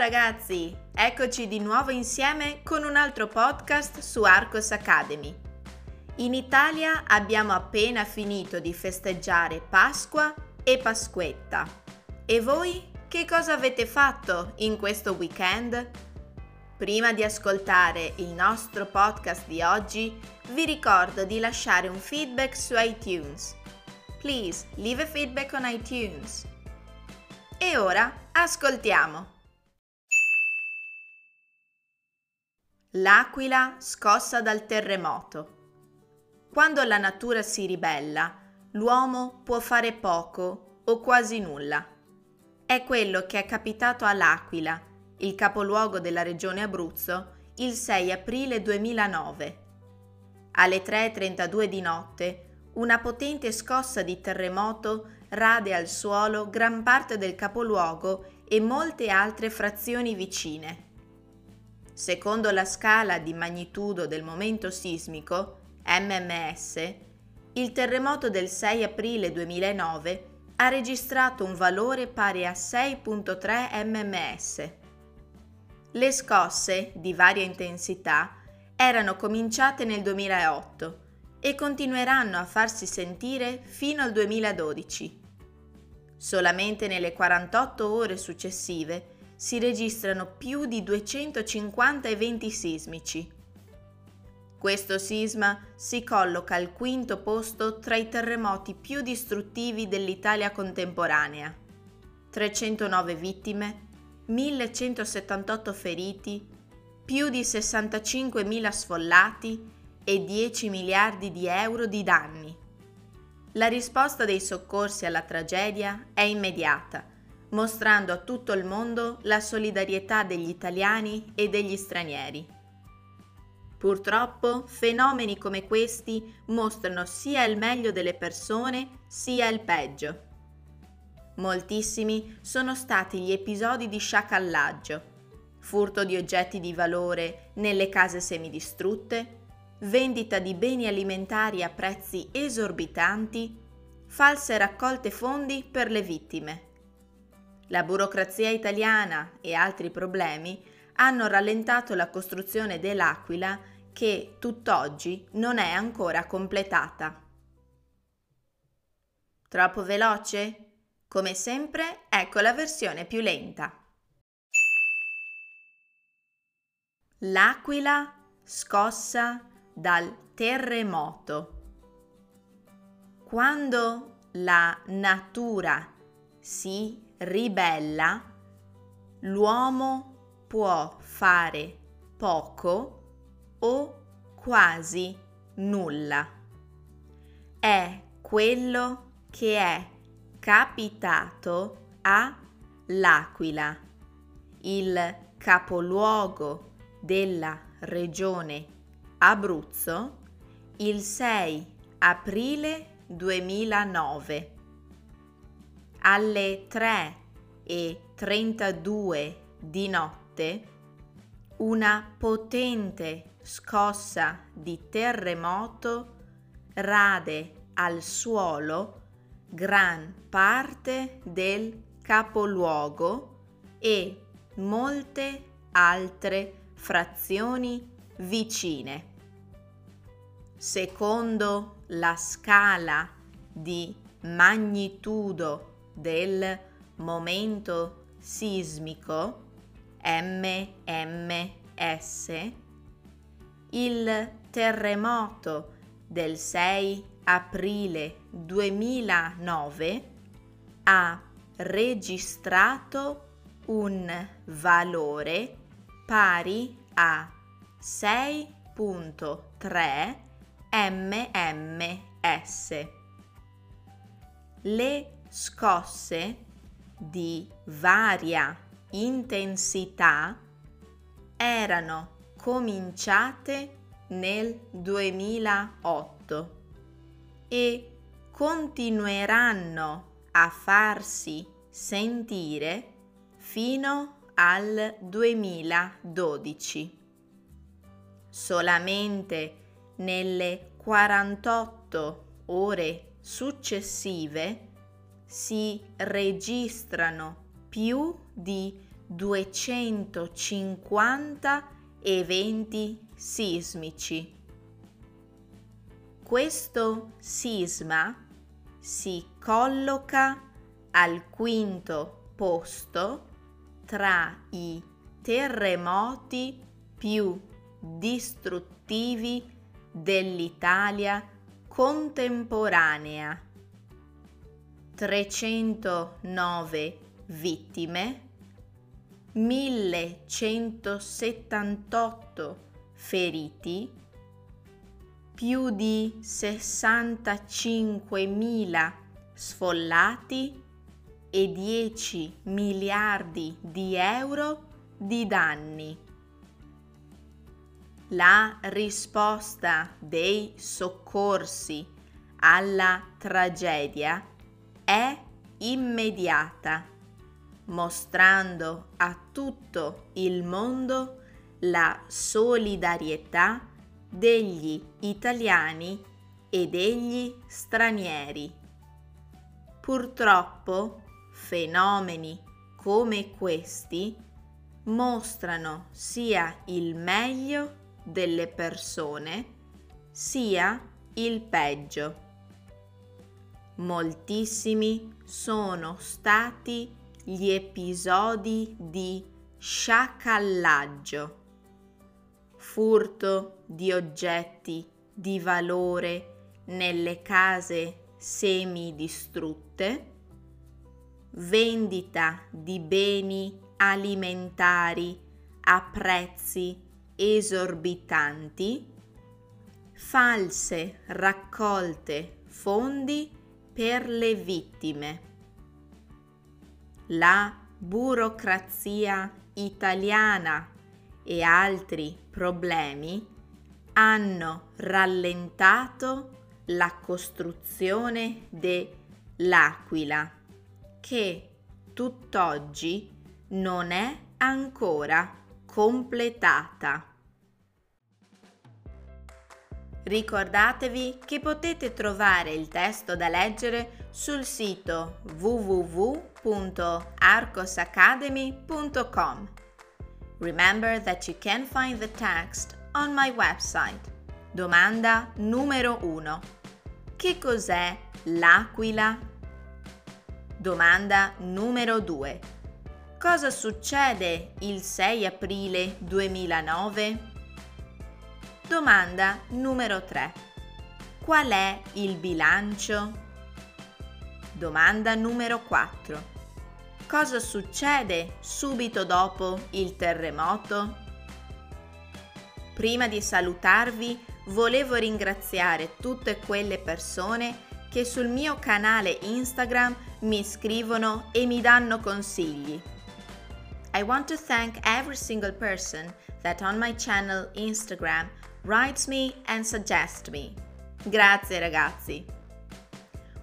ragazzi, eccoci di nuovo insieme con un altro podcast su Arcos Academy. In Italia abbiamo appena finito di festeggiare Pasqua e Pasquetta. E voi che cosa avete fatto in questo weekend? Prima di ascoltare il nostro podcast di oggi, vi ricordo di lasciare un feedback su iTunes. Please leave a feedback on iTunes. E ora ascoltiamo. L'aquila scossa dal terremoto. Quando la natura si ribella, l'uomo può fare poco o quasi nulla. È quello che è capitato all'Aquila, il capoluogo della regione Abruzzo, il 6 aprile 2009. Alle 3.32 di notte, una potente scossa di terremoto rade al suolo gran parte del capoluogo e molte altre frazioni vicine. Secondo la scala di magnitudo del momento sismico, MMS, il terremoto del 6 aprile 2009 ha registrato un valore pari a 6.3 MMS. Le scosse, di varia intensità, erano cominciate nel 2008 e continueranno a farsi sentire fino al 2012. Solamente nelle 48 ore successive si registrano più di 250 eventi sismici. Questo sisma si colloca al quinto posto tra i terremoti più distruttivi dell'Italia contemporanea. 309 vittime, 1178 feriti, più di 65.000 sfollati e 10 miliardi di euro di danni. La risposta dei soccorsi alla tragedia è immediata mostrando a tutto il mondo la solidarietà degli italiani e degli stranieri. Purtroppo fenomeni come questi mostrano sia il meglio delle persone sia il peggio. Moltissimi sono stati gli episodi di sciacallaggio, furto di oggetti di valore nelle case semidistrutte, vendita di beni alimentari a prezzi esorbitanti, false raccolte fondi per le vittime. La burocrazia italiana e altri problemi hanno rallentato la costruzione dell'Aquila che tutt'oggi non è ancora completata. Troppo veloce? Come sempre, ecco la versione più lenta. L'Aquila scossa dal terremoto. Quando la natura si ribella, l'uomo può fare poco o quasi nulla. È quello che è capitato a L'Aquila, il capoluogo della regione Abruzzo, il 6 aprile 2009 alle 3 e 32 di notte una potente scossa di terremoto rade al suolo gran parte del capoluogo e molte altre frazioni vicine. Secondo la scala di magnitudo del momento sismico MMS, il terremoto del 6 aprile 2009 ha registrato un valore pari a 6.3 MMS. Le scosse di varia intensità erano cominciate nel 2008 e continueranno a farsi sentire fino al 2012. Solamente nelle 48 ore successive si registrano più di 250 eventi sismici. Questo sisma si colloca al quinto posto tra i terremoti più distruttivi dell'Italia contemporanea. 309 vittime, 1178 feriti, più di 65.000 sfollati e 10 miliardi di euro di danni. La risposta dei soccorsi alla tragedia è immediata, mostrando a tutto il mondo la solidarietà degli italiani e degli stranieri. Purtroppo fenomeni come questi mostrano sia il meglio delle persone sia il peggio. Moltissimi sono stati gli episodi di sciacallaggio, furto di oggetti di valore nelle case semidistrutte, vendita di beni alimentari a prezzi esorbitanti, false raccolte fondi per le vittime. La burocrazia italiana e altri problemi hanno rallentato la costruzione dell'Aquila che tutt'oggi non è ancora completata. Ricordatevi che potete trovare il testo da leggere sul sito www.arcosacademy.com. Remember that you can find the text on my website. Domanda numero 1. Che cos'è l'aquila? Domanda numero 2. Cosa succede il 6 aprile 2009? Domanda numero 3. Qual è il bilancio? Domanda numero 4. Cosa succede subito dopo il terremoto? Prima di salutarvi volevo ringraziare tutte quelle persone che sul mio canale Instagram mi scrivono e mi danno consigli. I want to thank every single person that on my channel Instagram writes me and suggests me. Grazie ragazzi.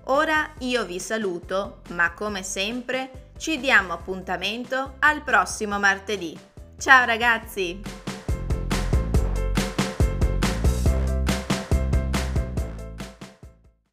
Ora io vi saluto, ma come sempre ci diamo appuntamento al prossimo martedì. Ciao ragazzi!